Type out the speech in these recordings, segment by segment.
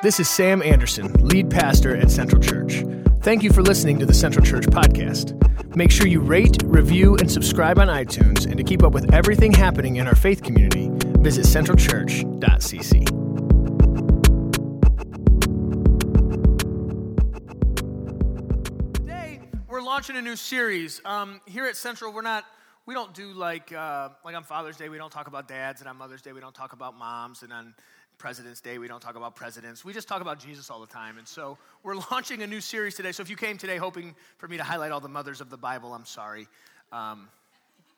This is Sam Anderson, lead pastor at Central Church. Thank you for listening to the Central Church podcast. Make sure you rate, review, and subscribe on iTunes. And to keep up with everything happening in our faith community, visit centralchurch.cc. Today, we're launching a new series. Um, here at Central, we're not, we don't do like, uh, like on Father's Day, we don't talk about dads, and on Mother's Day, we don't talk about moms, and on President's Day, we don't talk about presidents. We just talk about Jesus all the time. And so we're launching a new series today. So if you came today hoping for me to highlight all the mothers of the Bible, I'm sorry. Um,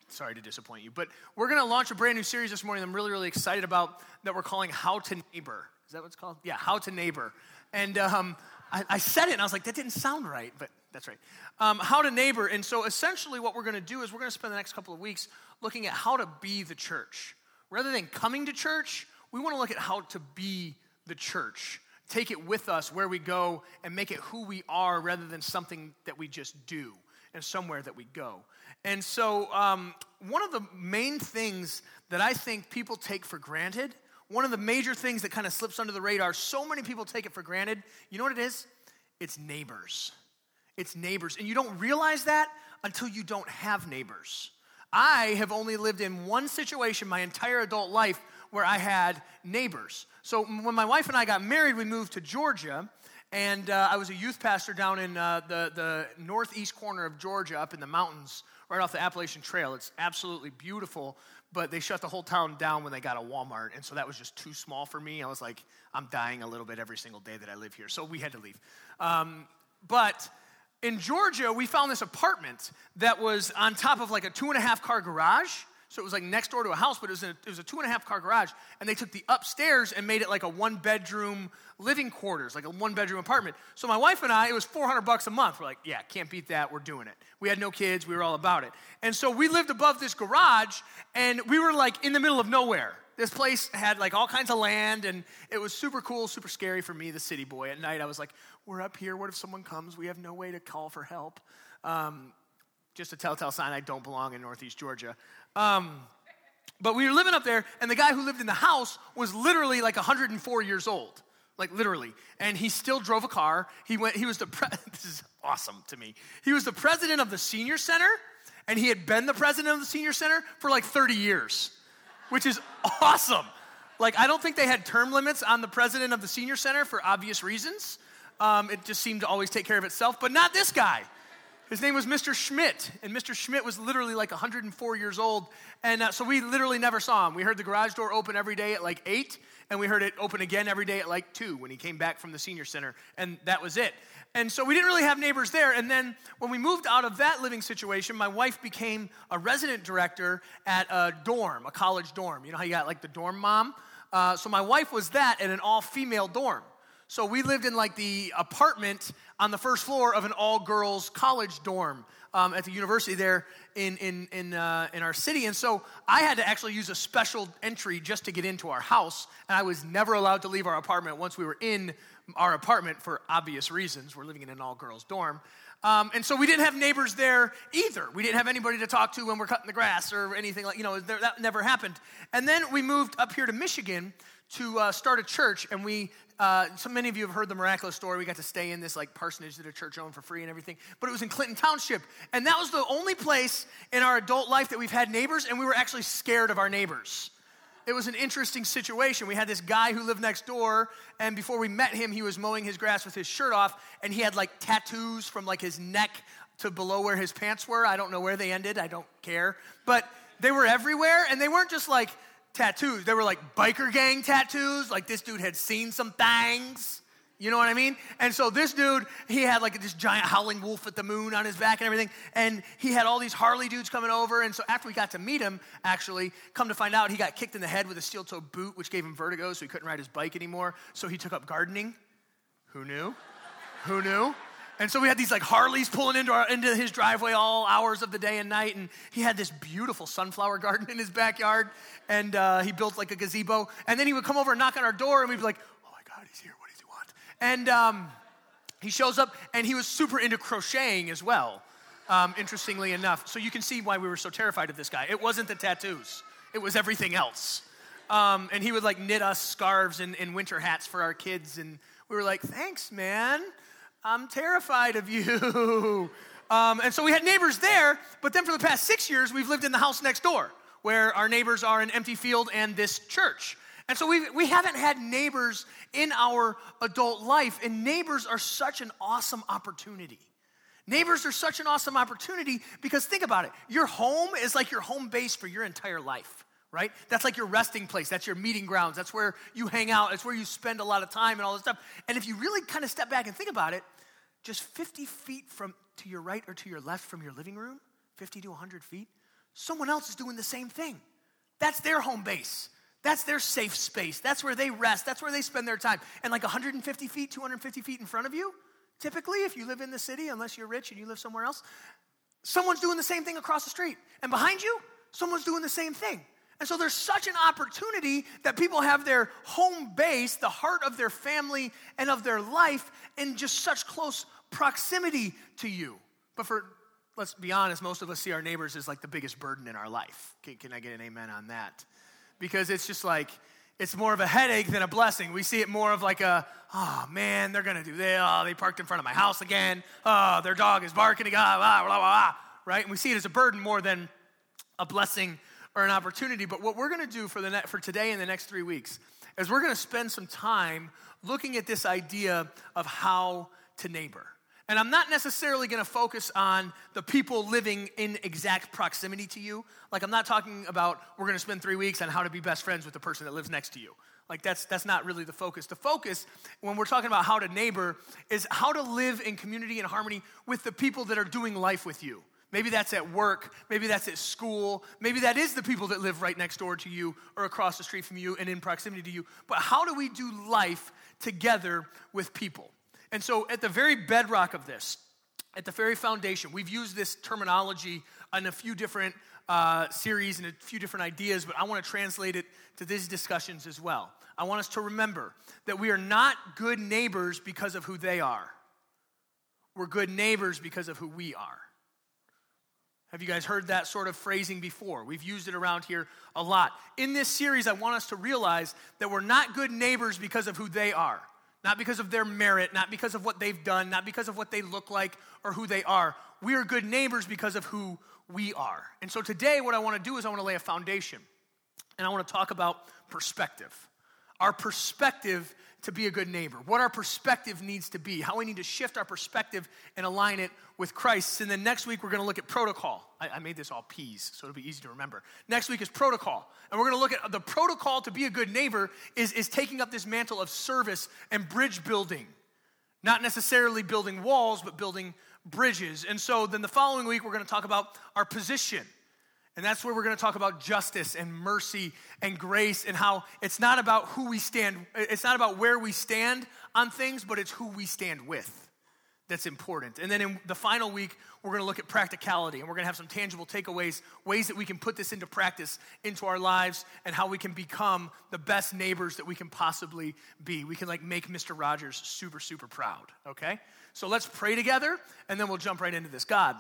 sorry to disappoint you. But we're going to launch a brand new series this morning I'm really, really excited about that we're calling How to Neighbor. Is that what it's called? Yeah, How to Neighbor. And um, I, I, said it and I was like, that didn't sound right, but that's right. Um, how to Neighbor. And so essentially, what we're going to do is we're going to spend the next couple of weeks looking at how to be the church. Rather than coming to church, we want to look at how to be the church. Take it with us where we go and make it who we are rather than something that we just do and somewhere that we go. And so, um, one of the main things that I think people take for granted, one of the major things that kind of slips under the radar, so many people take it for granted, you know what it is? It's neighbors. It's neighbors. And you don't realize that until you don't have neighbors. I have only lived in one situation my entire adult life where I had neighbors. So when my wife and I got married, we moved to Georgia. And uh, I was a youth pastor down in uh, the, the northeast corner of Georgia, up in the mountains, right off the Appalachian Trail. It's absolutely beautiful, but they shut the whole town down when they got a Walmart. And so that was just too small for me. I was like, I'm dying a little bit every single day that I live here. So we had to leave. Um, but in Georgia, we found this apartment that was on top of like a two and a half car garage. So it was like next door to a house, but it was, a, it was a two and a half car garage. And they took the upstairs and made it like a one bedroom living quarters, like a one bedroom apartment. So my wife and I, it was 400 bucks a month. We're like, yeah, can't beat that. We're doing it. We had no kids. We were all about it. And so we lived above this garage and we were like in the middle of nowhere. This place had like all kinds of land and it was super cool, super scary for me, the city boy. At night, I was like, we're up here. What if someone comes? We have no way to call for help. Um, just a telltale sign I don't belong in Northeast Georgia. Um, but we were living up there, and the guy who lived in the house was literally like 104 years old, like literally. And he still drove a car. He went. He was the. Pre- this is awesome to me. He was the president of the senior center, and he had been the president of the senior center for like 30 years, which is awesome. Like I don't think they had term limits on the president of the senior center for obvious reasons. Um, it just seemed to always take care of itself, but not this guy. His name was Mr. Schmidt, and Mr. Schmidt was literally like 104 years old. And uh, so we literally never saw him. We heard the garage door open every day at like 8, and we heard it open again every day at like 2 when he came back from the senior center, and that was it. And so we didn't really have neighbors there. And then when we moved out of that living situation, my wife became a resident director at a dorm, a college dorm. You know how you got like the dorm mom? Uh, so my wife was that at an all female dorm. So we lived in like the apartment on the first floor of an all girls college dorm um, at the university there in, in, in, uh, in our city. And so I had to actually use a special entry just to get into our house. And I was never allowed to leave our apartment once we were in our apartment for obvious reasons. We're living in an all girls dorm. Um, and so we didn't have neighbors there either. We didn't have anybody to talk to when we're cutting the grass or anything like, you know, that never happened. And then we moved up here to Michigan to uh, start a church, and we uh, so many of you have heard the miraculous story. We got to stay in this like parsonage that a church owned for free and everything. But it was in Clinton Township. And that was the only place in our adult life that we've had neighbors, and we were actually scared of our neighbors. It was an interesting situation. We had this guy who lived next door, and before we met him, he was mowing his grass with his shirt off, and he had like tattoos from like his neck to below where his pants were. I don't know where they ended, I don't care. But they were everywhere, and they weren't just like tattoos. They were like biker gang tattoos. Like this dude had seen some things. You know what I mean? And so this dude, he had like this giant howling wolf at the moon on his back and everything. And he had all these Harley dudes coming over. And so after we got to meet him, actually, come to find out, he got kicked in the head with a steel toe boot, which gave him vertigo, so he couldn't ride his bike anymore. So he took up gardening. Who knew? Who knew? And so we had these like Harleys pulling into, our, into his driveway all hours of the day and night. And he had this beautiful sunflower garden in his backyard. And uh, he built like a gazebo. And then he would come over and knock on our door, and we'd be like, oh my God, he's here. What does he want? And um, he shows up, and he was super into crocheting as well, um, interestingly enough. So you can see why we were so terrified of this guy. It wasn't the tattoos, it was everything else. Um, and he would like knit us scarves and, and winter hats for our kids. And we were like, thanks, man. I'm terrified of you. Um, and so we had neighbors there, but then for the past six years, we've lived in the house next door, where our neighbors are an empty field and this church. And so we, we haven't had neighbors in our adult life, and neighbors are such an awesome opportunity. Neighbors are such an awesome opportunity because think about it. Your home is like your home base for your entire life, right? That's like your resting place. That's your meeting grounds. That's where you hang out. It's where you spend a lot of time and all this stuff. And if you really kind of step back and think about it, just 50 feet from to your right or to your left from your living room, 50 to 100 feet, someone else is doing the same thing. That's their home base. That's their safe space. That's where they rest. That's where they spend their time. And like 150 feet, 250 feet in front of you, Typically, if you live in the city, unless you're rich and you live somewhere else, someone's doing the same thing across the street. And behind you, someone's doing the same thing. And so there's such an opportunity that people have their home base, the heart of their family and of their life, in just such close proximity to you. But for, let's be honest, most of us see our neighbors as like the biggest burden in our life. Can, can I get an amen on that? Because it's just like, it's more of a headache than a blessing. We see it more of like a, oh man, they're gonna do this. Oh, they parked in front of my house again. Oh, their dog is barking again. Blah, blah, blah, blah, right? And we see it as a burden more than a blessing or an opportunity. But what we're gonna do for, the ne- for today and the next three weeks is we're gonna spend some time looking at this idea of how to neighbor. And I'm not necessarily going to focus on the people living in exact proximity to you. Like, I'm not talking about we're going to spend three weeks on how to be best friends with the person that lives next to you. Like, that's, that's not really the focus. The focus, when we're talking about how to neighbor, is how to live in community and harmony with the people that are doing life with you. Maybe that's at work. Maybe that's at school. Maybe that is the people that live right next door to you or across the street from you and in proximity to you. But how do we do life together with people? And so, at the very bedrock of this, at the very foundation, we've used this terminology in a few different uh, series and a few different ideas, but I want to translate it to these discussions as well. I want us to remember that we are not good neighbors because of who they are, we're good neighbors because of who we are. Have you guys heard that sort of phrasing before? We've used it around here a lot. In this series, I want us to realize that we're not good neighbors because of who they are not because of their merit, not because of what they've done, not because of what they look like or who they are. We are good neighbors because of who we are. And so today, what I want to do is I want to lay a foundation and I want to talk about perspective. Our perspective to be a good neighbor, what our perspective needs to be, how we need to shift our perspective and align it with Christ. And then next week, we're going to look at protocol. I, I made this all P's, so it'll be easy to remember. Next week is protocol. And we're going to look at the protocol to be a good neighbor is, is taking up this mantle of service and bridge building. Not necessarily building walls, but building bridges. And so then the following week, we're going to talk about our position and that's where we're going to talk about justice and mercy and grace and how it's not about who we stand, it's not about where we stand on things, but it's who we stand with that's important. And then in the final week, we're going to look at practicality and we're going to have some tangible takeaways, ways that we can put this into practice into our lives and how we can become the best neighbors that we can possibly be. We can like make Mr. Rogers super, super proud, okay? So let's pray together and then we'll jump right into this. God,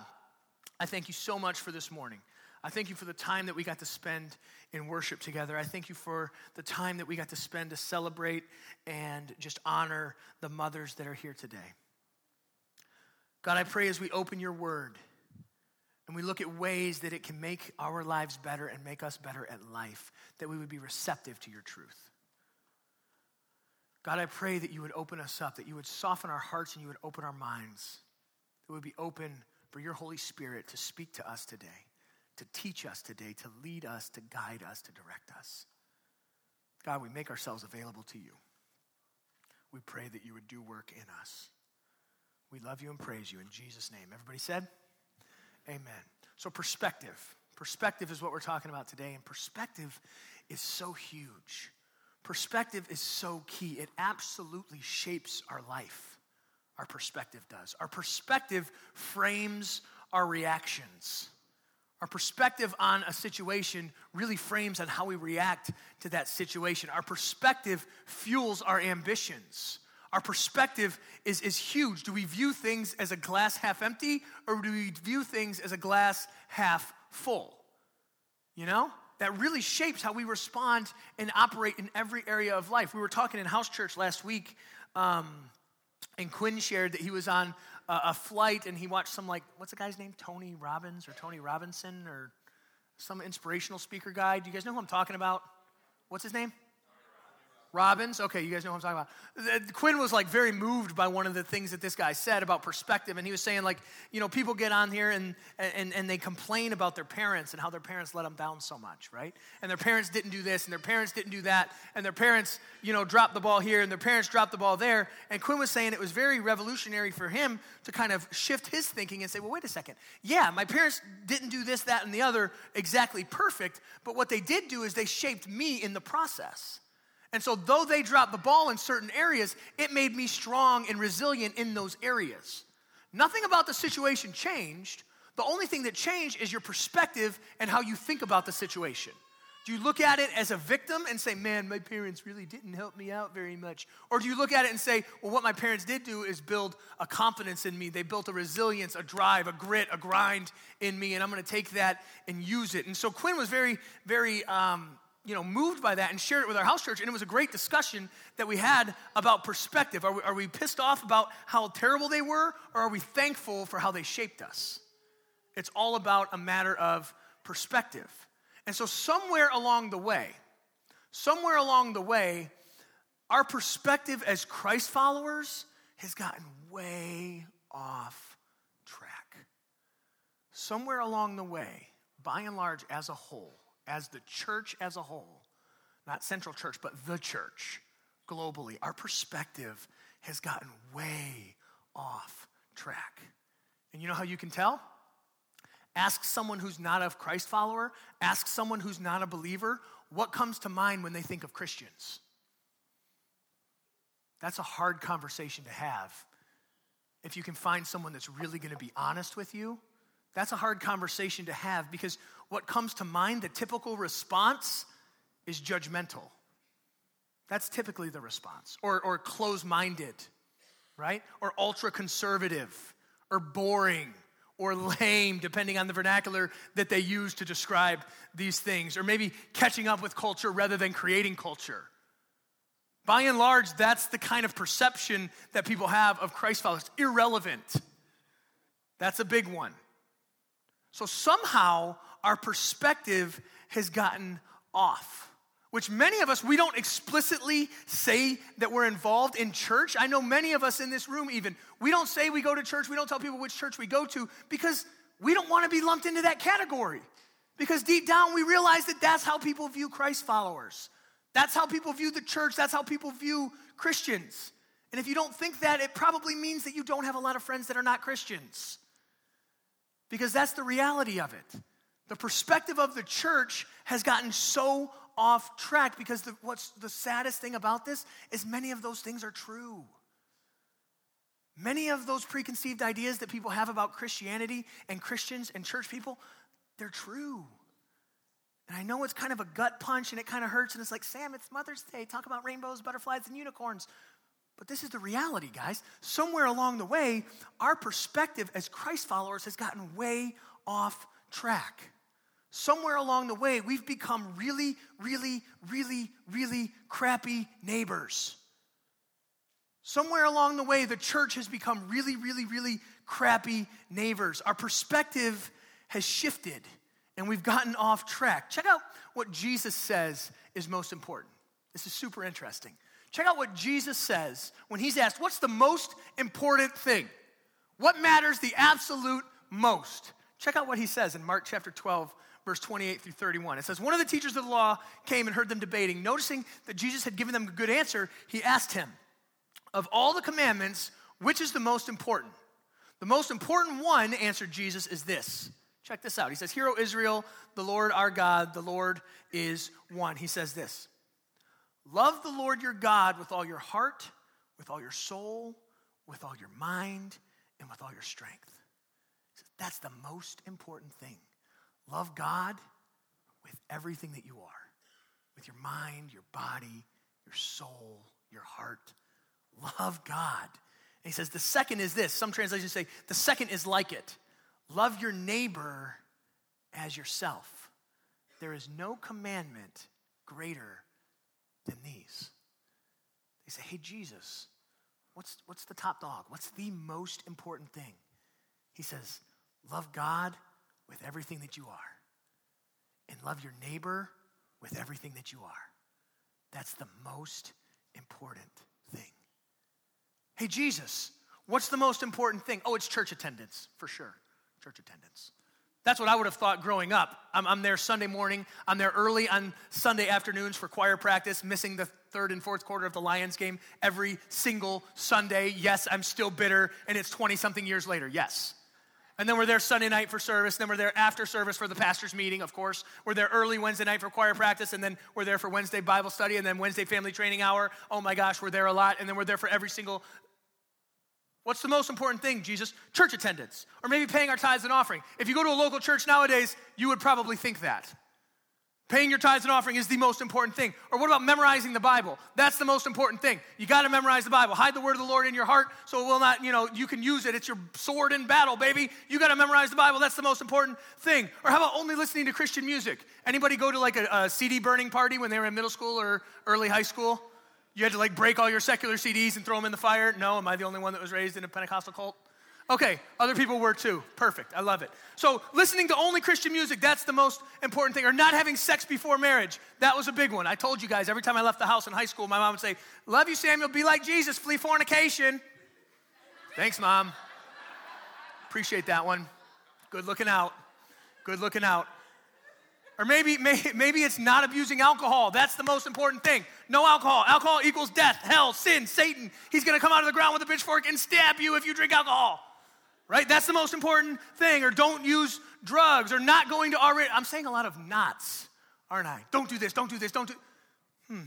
I thank you so much for this morning. I thank you for the time that we got to spend in worship together. I thank you for the time that we got to spend to celebrate and just honor the mothers that are here today. God, I pray as we open your word and we look at ways that it can make our lives better and make us better at life, that we would be receptive to your truth. God, I pray that you would open us up, that you would soften our hearts and you would open our minds, that we would be open for your Holy Spirit to speak to us today to teach us today, to lead us, to guide us, to direct us. God, we make ourselves available to you. We pray that you would do work in us. We love you and praise you in Jesus' name. Everybody said? Amen. So, perspective. Perspective is what we're talking about today, and perspective is so huge. Perspective is so key. It absolutely shapes our life. Our perspective does. Our perspective frames our reactions. Our perspective on a situation really frames on how we react to that situation. Our perspective fuels our ambitions. Our perspective is, is huge. Do we view things as a glass half empty or do we view things as a glass half full? You know? that really shapes how we respond and operate in every area of life. We were talking in house church last week, um, and Quinn shared that he was on a, a flight and he watched some, like, what's the guy's name? Tony Robbins or Tony Robinson or some inspirational speaker guy. Do you guys know who I'm talking about? What's his name? Robbins? Okay, you guys know what I'm talking about. Quinn was like very moved by one of the things that this guy said about perspective. And he was saying, like, you know, people get on here and, and, and they complain about their parents and how their parents let them down so much, right? And their parents didn't do this and their parents didn't do that. And their parents, you know, dropped the ball here and their parents dropped the ball there. And Quinn was saying it was very revolutionary for him to kind of shift his thinking and say, well, wait a second. Yeah, my parents didn't do this, that, and the other exactly perfect. But what they did do is they shaped me in the process. And so, though they dropped the ball in certain areas, it made me strong and resilient in those areas. Nothing about the situation changed. The only thing that changed is your perspective and how you think about the situation. Do you look at it as a victim and say, man, my parents really didn't help me out very much? Or do you look at it and say, well, what my parents did do is build a confidence in me. They built a resilience, a drive, a grit, a grind in me, and I'm gonna take that and use it. And so Quinn was very, very um, you know, moved by that and shared it with our house church. And it was a great discussion that we had about perspective. Are we, are we pissed off about how terrible they were, or are we thankful for how they shaped us? It's all about a matter of perspective. And so, somewhere along the way, somewhere along the way, our perspective as Christ followers has gotten way off track. Somewhere along the way, by and large, as a whole, as the church as a whole, not Central Church, but the church globally, our perspective has gotten way off track. And you know how you can tell? Ask someone who's not a Christ follower, ask someone who's not a believer, what comes to mind when they think of Christians? That's a hard conversation to have. If you can find someone that's really going to be honest with you, that's a hard conversation to have because what comes to mind, the typical response, is judgmental. That's typically the response. Or, or close minded, right? Or ultra conservative, or boring, or lame, depending on the vernacular that they use to describe these things. Or maybe catching up with culture rather than creating culture. By and large, that's the kind of perception that people have of Christ followers. Irrelevant. That's a big one. So somehow our perspective has gotten off. Which many of us, we don't explicitly say that we're involved in church. I know many of us in this room, even, we don't say we go to church, we don't tell people which church we go to because we don't want to be lumped into that category. Because deep down, we realize that that's how people view Christ followers. That's how people view the church. That's how people view Christians. And if you don't think that, it probably means that you don't have a lot of friends that are not Christians because that's the reality of it. The perspective of the church has gotten so off track because the, what's the saddest thing about this is many of those things are true. Many of those preconceived ideas that people have about Christianity and Christians and church people, they're true. And I know it's kind of a gut punch and it kind of hurts, and it's like, Sam, it's Mother's Day. Talk about rainbows, butterflies, and unicorns. But this is the reality, guys. Somewhere along the way, our perspective as Christ followers has gotten way off track. Somewhere along the way, we've become really, really, really, really crappy neighbors. Somewhere along the way, the church has become really, really, really crappy neighbors. Our perspective has shifted and we've gotten off track. Check out what Jesus says is most important. This is super interesting. Check out what Jesus says when he's asked, What's the most important thing? What matters the absolute most? Check out what he says in Mark chapter 12, verse 28 through 31. It says, One of the teachers of the law came and heard them debating. Noticing that Jesus had given them a good answer, he asked him, Of all the commandments, which is the most important? The most important one, answered Jesus, is this. Check this out. He says, Hear, O Israel, the Lord our God, the Lord is one. He says this Love the Lord your God with all your heart, with all your soul, with all your mind, and with all your strength. That's the most important thing. Love God with everything that you are, with your mind, your body, your soul, your heart. Love God. And he says the second is this. Some translations say the second is like it. Love your neighbor as yourself. There is no commandment greater than these. They say, Hey, Jesus, what's, what's the top dog? What's the most important thing? He says, Love God with everything that you are, and love your neighbor with everything that you are. That's the most important thing. Hey, Jesus, what's the most important thing? Oh, it's church attendance, for sure. Church attendance. That's what I would have thought growing up. I'm, I'm, there Sunday morning. I'm there early on Sunday afternoons for choir practice, missing the third and fourth quarter of the Lions game every single Sunday. Yes, I'm still bitter, and it's 20 something years later. Yes. And then we're there Sunday night for service. Then we're there after service for the pastor's meeting, of course. We're there early Wednesday night for choir practice. And then we're there for Wednesday Bible study. And then Wednesday family training hour. Oh my gosh, we're there a lot. And then we're there for every single What's the most important thing, Jesus? Church attendance, or maybe paying our tithes and offering. If you go to a local church nowadays, you would probably think that. Paying your tithes and offering is the most important thing. Or what about memorizing the Bible? That's the most important thing. You got to memorize the Bible. Hide the word of the Lord in your heart so it will not, you know, you can use it. It's your sword in battle, baby. You got to memorize the Bible. That's the most important thing. Or how about only listening to Christian music? Anybody go to like a, a CD burning party when they were in middle school or early high school? You had to like break all your secular CDs and throw them in the fire? No, am I the only one that was raised in a Pentecostal cult? Okay, other people were too. Perfect. I love it. So, listening to only Christian music, that's the most important thing. Or not having sex before marriage, that was a big one. I told you guys every time I left the house in high school, my mom would say, Love you, Samuel, be like Jesus, flee fornication. Thanks, mom. Appreciate that one. Good looking out. Good looking out. Or maybe, maybe it's not abusing alcohol. That's the most important thing. No alcohol. Alcohol equals death, hell, sin, Satan. He's to come out of the ground with a pitchfork and stab you if you drink alcohol. Right? That's the most important thing. Or don't use drugs or not going to I'm saying a lot of nots, aren't I? Don't do this, don't do this, don't do. Hmm.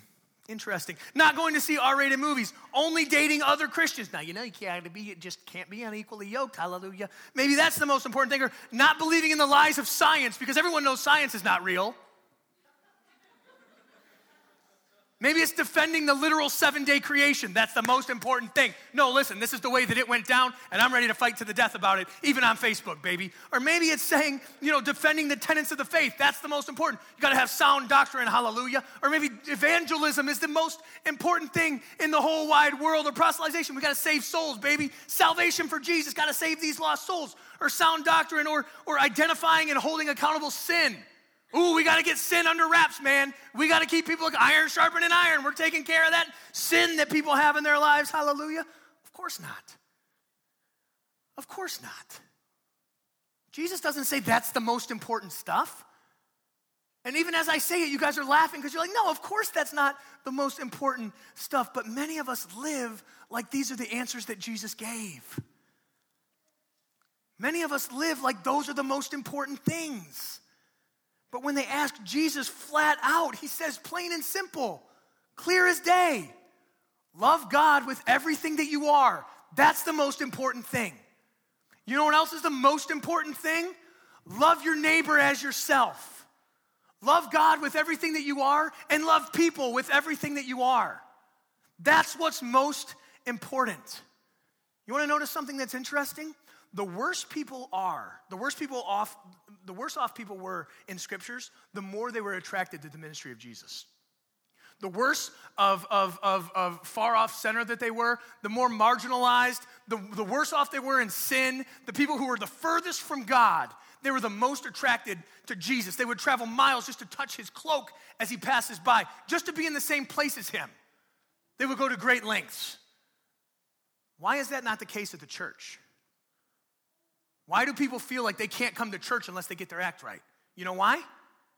Interesting. Not going to see R-rated movies. Only dating other Christians. Now you know you can't be you just can't be unequally yoked. Hallelujah. Maybe that's the most important thing. Or not believing in the lies of science because everyone knows science is not real. Maybe it's defending the literal seven day creation. That's the most important thing. No, listen, this is the way that it went down, and I'm ready to fight to the death about it, even on Facebook, baby. Or maybe it's saying, you know, defending the tenets of the faith. That's the most important. You gotta have sound doctrine, hallelujah. Or maybe evangelism is the most important thing in the whole wide world. Or proselytization, we gotta save souls, baby. Salvation for Jesus, gotta save these lost souls. Or sound doctrine, or, or identifying and holding accountable sin. Ooh, we got to get sin under wraps, man. We got to keep people iron sharpening iron. We're taking care of that sin that people have in their lives. Hallelujah. Of course not. Of course not. Jesus doesn't say that's the most important stuff. And even as I say it, you guys are laughing because you're like, no, of course that's not the most important stuff. But many of us live like these are the answers that Jesus gave. Many of us live like those are the most important things. But when they ask Jesus flat out, he says plain and simple, clear as day love God with everything that you are. That's the most important thing. You know what else is the most important thing? Love your neighbor as yourself. Love God with everything that you are and love people with everything that you are. That's what's most important. You want to notice something that's interesting? The worse people are, the worse people off, the worse off people were in scriptures, the more they were attracted to the ministry of Jesus. The worse of, of, of, of far off center that they were, the more marginalized, the, the worse off they were in sin, the people who were the furthest from God, they were the most attracted to Jesus. They would travel miles just to touch his cloak as he passes by, just to be in the same place as him. They would go to great lengths. Why is that not the case at the church? Why do people feel like they can't come to church unless they get their act right? You know why?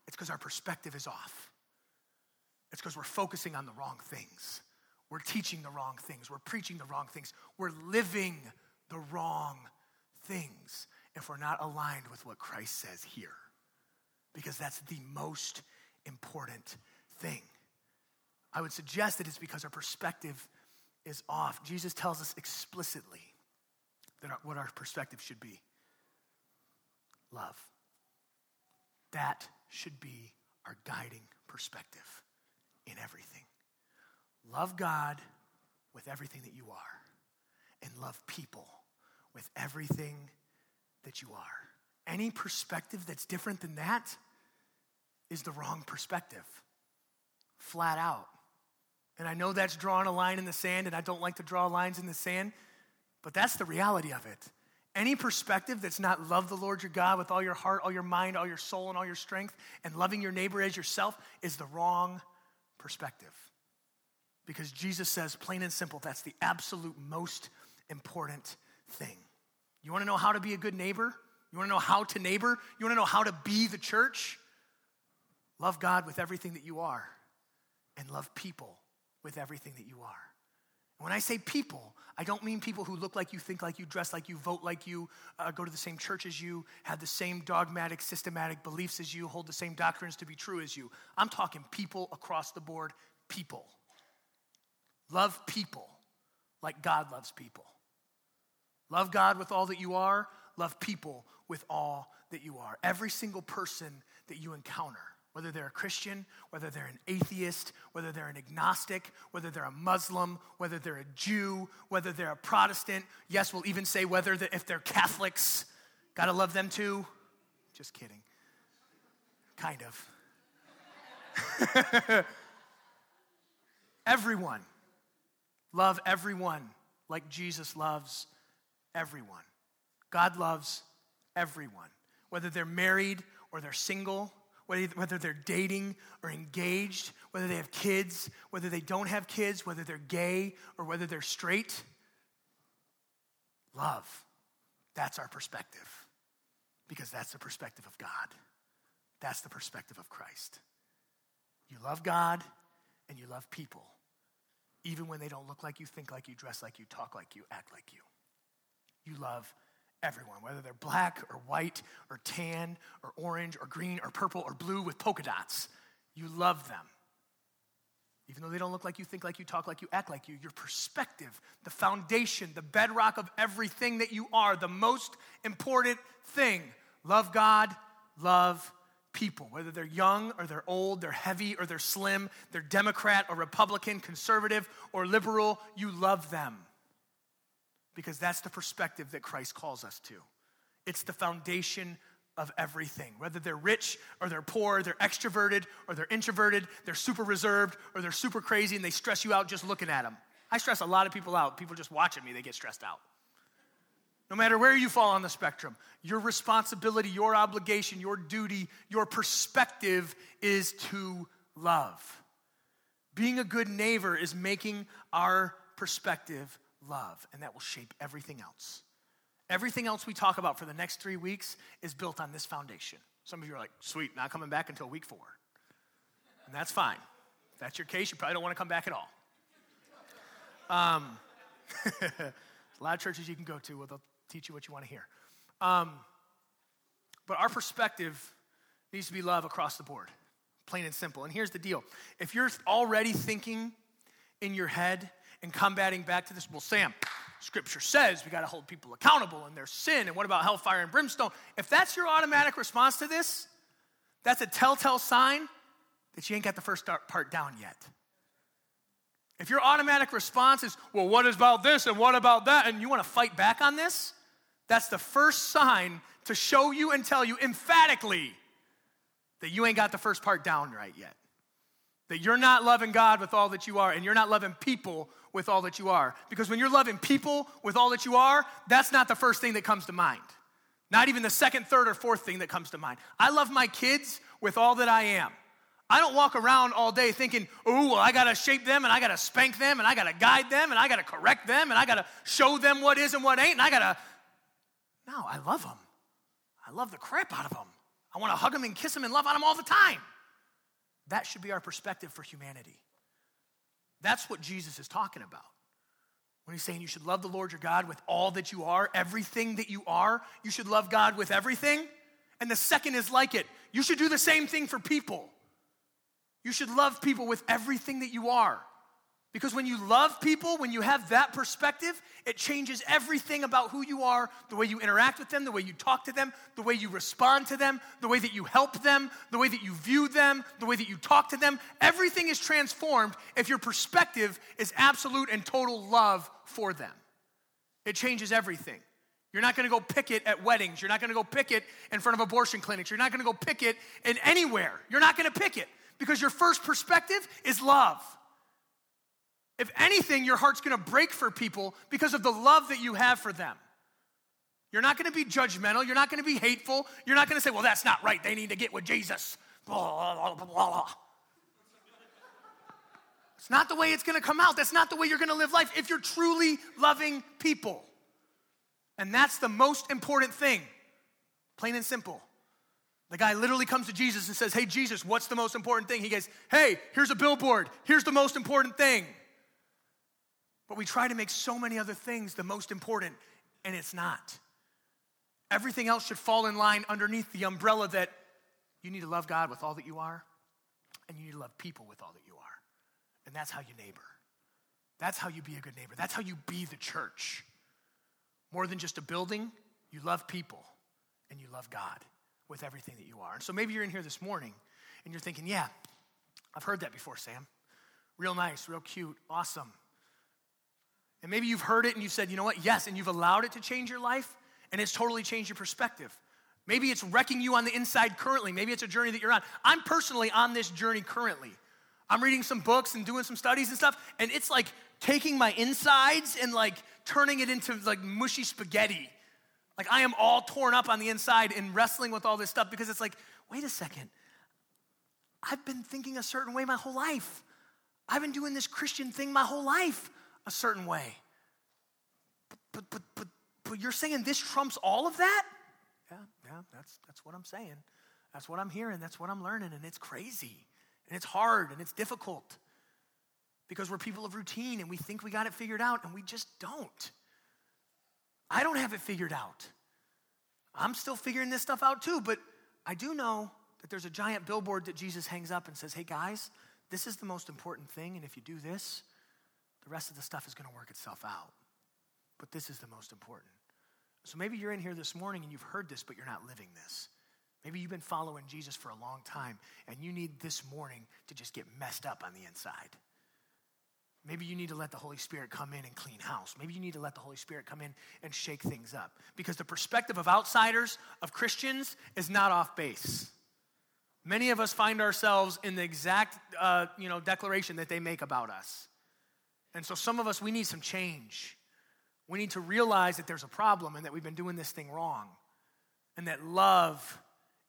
It's because our perspective is off. It's because we're focusing on the wrong things. We're teaching the wrong things. We're preaching the wrong things. We're living the wrong things if we're not aligned with what Christ says here. Because that's the most important thing. I would suggest that it's because our perspective is off. Jesus tells us explicitly that our, what our perspective should be love. That should be our guiding perspective in everything. Love God with everything that you are, and love people with everything that you are. Any perspective that's different than that is the wrong perspective, flat out. And I know that's drawing a line in the sand, and I don't like to draw lines in the sand, but that's the reality of it. Any perspective that's not love the Lord your God with all your heart, all your mind, all your soul, and all your strength, and loving your neighbor as yourself is the wrong perspective. Because Jesus says, plain and simple, that's the absolute most important thing. You wanna know how to be a good neighbor? You wanna know how to neighbor? You wanna know how to be the church? Love God with everything that you are, and love people with everything that you are. When I say people, I don't mean people who look like you, think like you, dress like you, vote like you, uh, go to the same church as you, have the same dogmatic, systematic beliefs as you, hold the same doctrines to be true as you. I'm talking people across the board, people. Love people like God loves people. Love God with all that you are, love people with all that you are. Every single person that you encounter whether they're a Christian, whether they're an atheist, whether they're an agnostic, whether they're a Muslim, whether they're a Jew, whether they're a Protestant. Yes, we'll even say whether the, if they're Catholics. Gotta love them too. Just kidding. Kind of. everyone. Love everyone like Jesus loves everyone. God loves everyone. Whether they're married or they're single, whether they're dating or engaged, whether they have kids, whether they don't have kids, whether they're gay or whether they're straight. Love. That's our perspective. Because that's the perspective of God. That's the perspective of Christ. You love God and you love people, even when they don't look like you, think like you, dress like you, talk like you, act like you. You love everyone, whether they're black or white or tan or orange or green or purple or blue with polka dots. You love them. Even though they don't look like you, think like you, talk like you, act like you, your perspective, the foundation, the bedrock of everything that you are, the most important thing. Love God, love people, whether they're young or they're old, they're heavy or they're slim, they're Democrat or Republican, conservative or liberal, you love them because that's the perspective that Christ calls us to. It's the foundation of everything. Whether they're rich or they're poor, they're extroverted or they're introverted, they're super reserved or they're super crazy and they stress you out just looking at them. I stress a lot of people out. People just watching me, they get stressed out. No matter where you fall on the spectrum, your responsibility, your obligation, your duty, your perspective is to love. Being a good neighbor is making our perspective love, and that will shape everything else. Everything else we talk about for the next three weeks is built on this foundation. Some of you are like, sweet, not coming back until week four. And that's fine. If that's your case, you probably don't want to come back at all. Um, a lot of churches you can go to where they'll teach you what you want to hear. Um, but our perspective needs to be love across the board, plain and simple. And here's the deal if you're already thinking in your head and combating back to this. Well, Sam, scripture says we got to hold people accountable in their sin. And what about hellfire and brimstone? If that's your automatic response to this, that's a telltale sign that you ain't got the first part down yet. If your automatic response is, well, what about this and what about that, and you want to fight back on this, that's the first sign to show you and tell you emphatically that you ain't got the first part down right yet. That you're not loving God with all that you are, and you're not loving people with all that you are. Because when you're loving people with all that you are, that's not the first thing that comes to mind. Not even the second, third, or fourth thing that comes to mind. I love my kids with all that I am. I don't walk around all day thinking, oh, well, I gotta shape them and I gotta spank them and I gotta guide them and I gotta correct them and I gotta show them what is and what ain't and I gotta. No, I love them. I love the crap out of them. I wanna hug them and kiss them and love on them all the time. That should be our perspective for humanity. That's what Jesus is talking about. When he's saying you should love the Lord your God with all that you are, everything that you are, you should love God with everything. And the second is like it. You should do the same thing for people. You should love people with everything that you are. Because when you love people, when you have that perspective, it changes everything about who you are, the way you interact with them, the way you talk to them, the way you respond to them, the way that you help them, the way that you view them, the way that you talk to them. Everything is transformed if your perspective is absolute and total love for them. It changes everything. You're not going to go picket at weddings. You're not going to go picket in front of abortion clinics. You're not going to go picket in anywhere. You're not going to picket because your first perspective is love. If anything, your heart's to break for people because of the love that you have for them. You're not to be judgmental. You're not to be hateful. You're not to say, well, that's not right. They need to get with Jesus. Blah, blah, blah, it's not the way it's to come out. That's not the way you're to live life if you're truly loving people. And that's the most important thing, plain and simple. The guy literally comes to Jesus and says, Hey, Jesus, what's the most important thing? He goes, Hey, here's a billboard. Here's the most important thing. But we try to make so many other things the most important, and it's not. Everything else should fall in line underneath the umbrella that you need to love God with all that you are, and you need to love people with all that you are. And that's how you neighbor. That's how you be a good neighbor. That's how you be the church. More than just a building, you love people and you love God with everything that you are. And so maybe you're in here this morning and you're thinking, yeah, I've heard that before, Sam. Real nice, real cute, awesome. And maybe you've heard it and you've said, you know what, yes, and you've allowed it to change your life and it's totally changed your perspective. Maybe it's wrecking you on the inside currently. Maybe it's a journey that you're on. I'm personally on this journey currently. I'm reading some books and doing some studies and stuff, and it's like taking my insides and like turning it into like mushy spaghetti. Like I am all torn up on the inside and wrestling with all this stuff because it's like, wait a second. I've been thinking a certain way my whole life. I've been doing this Christian thing my whole life a certain way. But, but, but, but, you're saying this trumps all of that? Yeah, yeah, that's, that's what I'm saying. That's what I'm hearing. That's what I'm learning. And it's crazy. And it's hard and it's difficult because we're people of routine and we think we got it figured out and we just don't. I don't have it figured out. I'm still figuring this stuff out too, but I do know that there's a giant billboard that Jesus hangs up and says, hey guys, this is the most important thing, and if you do this, the rest of the stuff is going to work itself out. But this is the most important. So maybe you're in here this morning and you've heard this, but you're not living this. Maybe you've been following Jesus for a long time and you need this morning to just get messed up on the inside. Maybe you need to let the Holy Spirit come in and clean house. Maybe you need to let the Holy Spirit come in and shake things up. Because the perspective of outsiders, of Christians, is not off base. Many of us find ourselves in the exact uh, you know, declaration that they make about us. And so some of us, we need some change. We need to realize that there's a problem and that we've been doing this thing wrong. And that love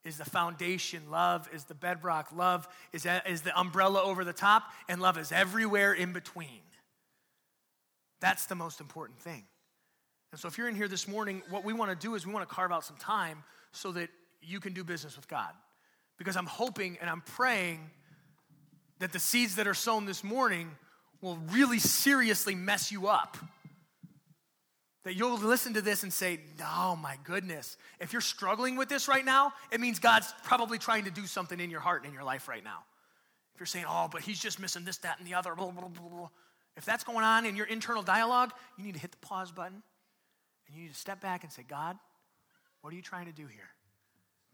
is the foundation, love is the bedrock, love is, is the umbrella over the top, and love is everywhere in between. That's the most important thing. And so, if you're in here this morning, what we want to do is we want to carve out some time so that you can do business with God. Because I'm hoping and I'm praying that the seeds that are sown this morning will really seriously mess you up that you'll listen to this and say, Oh my goodness. If you're struggling with this right now, it means God's probably trying to do something in your heart and in your life right now. If you're saying, Oh, but he's just missing this, that, and the other, blah, blah, blah, if that's going on in your internal dialogue, you need to hit the pause button and you need to step back and say, God, what are you trying to do here?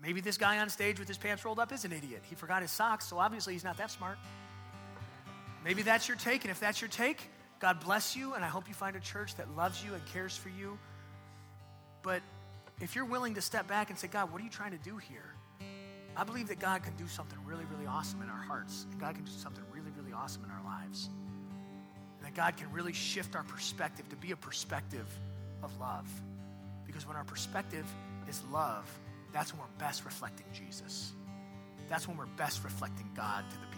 Maybe this guy on stage with his pants rolled up is an idiot. He forgot his socks, so obviously he's not that smart. Maybe that's your take, and if that's your take, God bless you, and I hope you find a church that loves you and cares for you. But if you're willing to step back and say, God, what are you trying to do here? I believe that God can do something really, really awesome in our hearts, and God can do something really, really awesome in our lives. And that God can really shift our perspective to be a perspective of love. Because when our perspective is love, that's when we're best reflecting Jesus. That's when we're best reflecting God to the.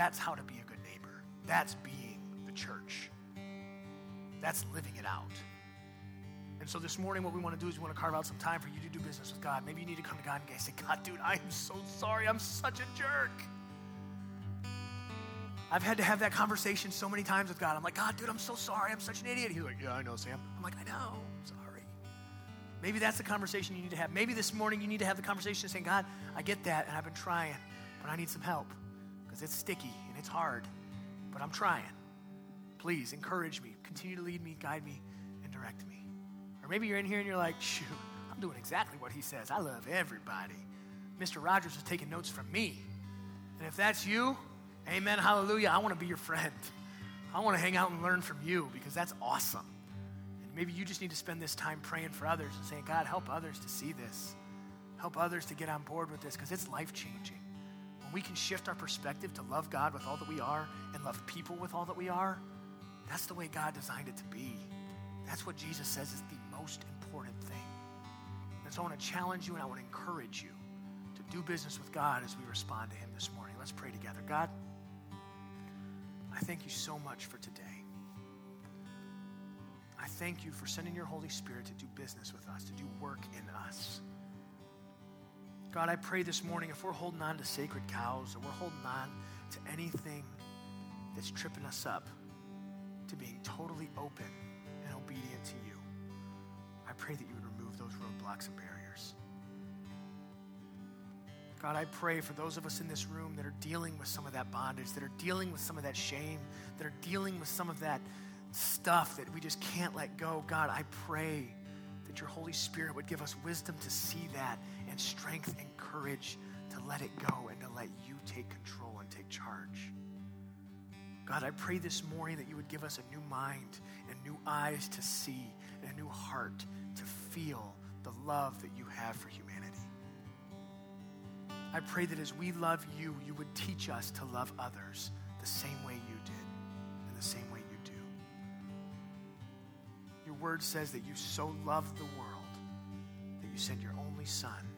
That's how to be a good neighbor. that's being the church. That's living it out. And so this morning, what we want to do is we want to carve out some time for you to do business with God. Maybe you need to come to God and say, God, dude, I am so sorry. I'm such a jerk. I've had to have that conversation so many times with God. I'm like, God, dude, I'm so sorry. I'm such an idiot. He's like, Yeah, I know, Sam. I'm like, I know. I'm sorry. Maybe that's the conversation you need to have. Maybe this morning you need to have the conversation saying, God, I get that, and I've been trying, but I need some help it's sticky and it's hard but I'm trying. Please encourage me, continue to lead me, guide me, and direct me. Or maybe you're in here and you're like, shoot, I'm doing exactly what he says. I love everybody. Mr. Rogers is taking notes from me. And if that's you, amen, hallelujah, I want to be your friend. I want to hang out and learn from you because that's awesome. maybe you just need to spend this time praying for others and saying, God, help others to see this. Help others to get on board with this because it's life changing. We can shift our perspective to love God with all that we are and love people with all that we are, that's the way God designed it to be. That's what Jesus says is the most important thing. And so I want to challenge you and I want to encourage you to do business with God as we respond to Him this morning. Let's pray together. God, I thank you so much for today. I thank you for sending your Holy Spirit to do business with us, to do work in us. God, I pray this morning if we're holding on to sacred cows or we're holding on to anything that's tripping us up to being totally open and obedient to you, I pray that you would remove those roadblocks and barriers. God, I pray for those of us in this room that are dealing with some of that bondage, that are dealing with some of that shame, that are dealing with some of that stuff that we just can't let go. God, I pray that your Holy Spirit would give us wisdom to see that and strength and courage to let it go and to let you take control and take charge. God, I pray this morning that you would give us a new mind and new eyes to see and a new heart to feel the love that you have for humanity. I pray that as we love you, you would teach us to love others the same way you did and the same way you do. Your word says that you so loved the world that you sent your only son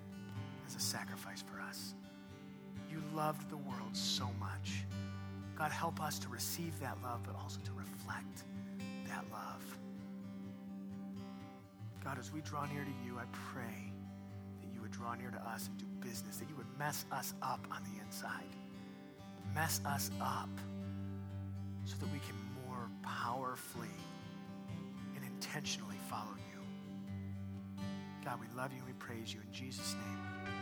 as a sacrifice for us. You loved the world so much. God, help us to receive that love, but also to reflect that love. God, as we draw near to you, I pray that you would draw near to us and do business, that you would mess us up on the inside. Mess us up so that we can more powerfully and intentionally follow you. God, we love you and we praise you in Jesus' name.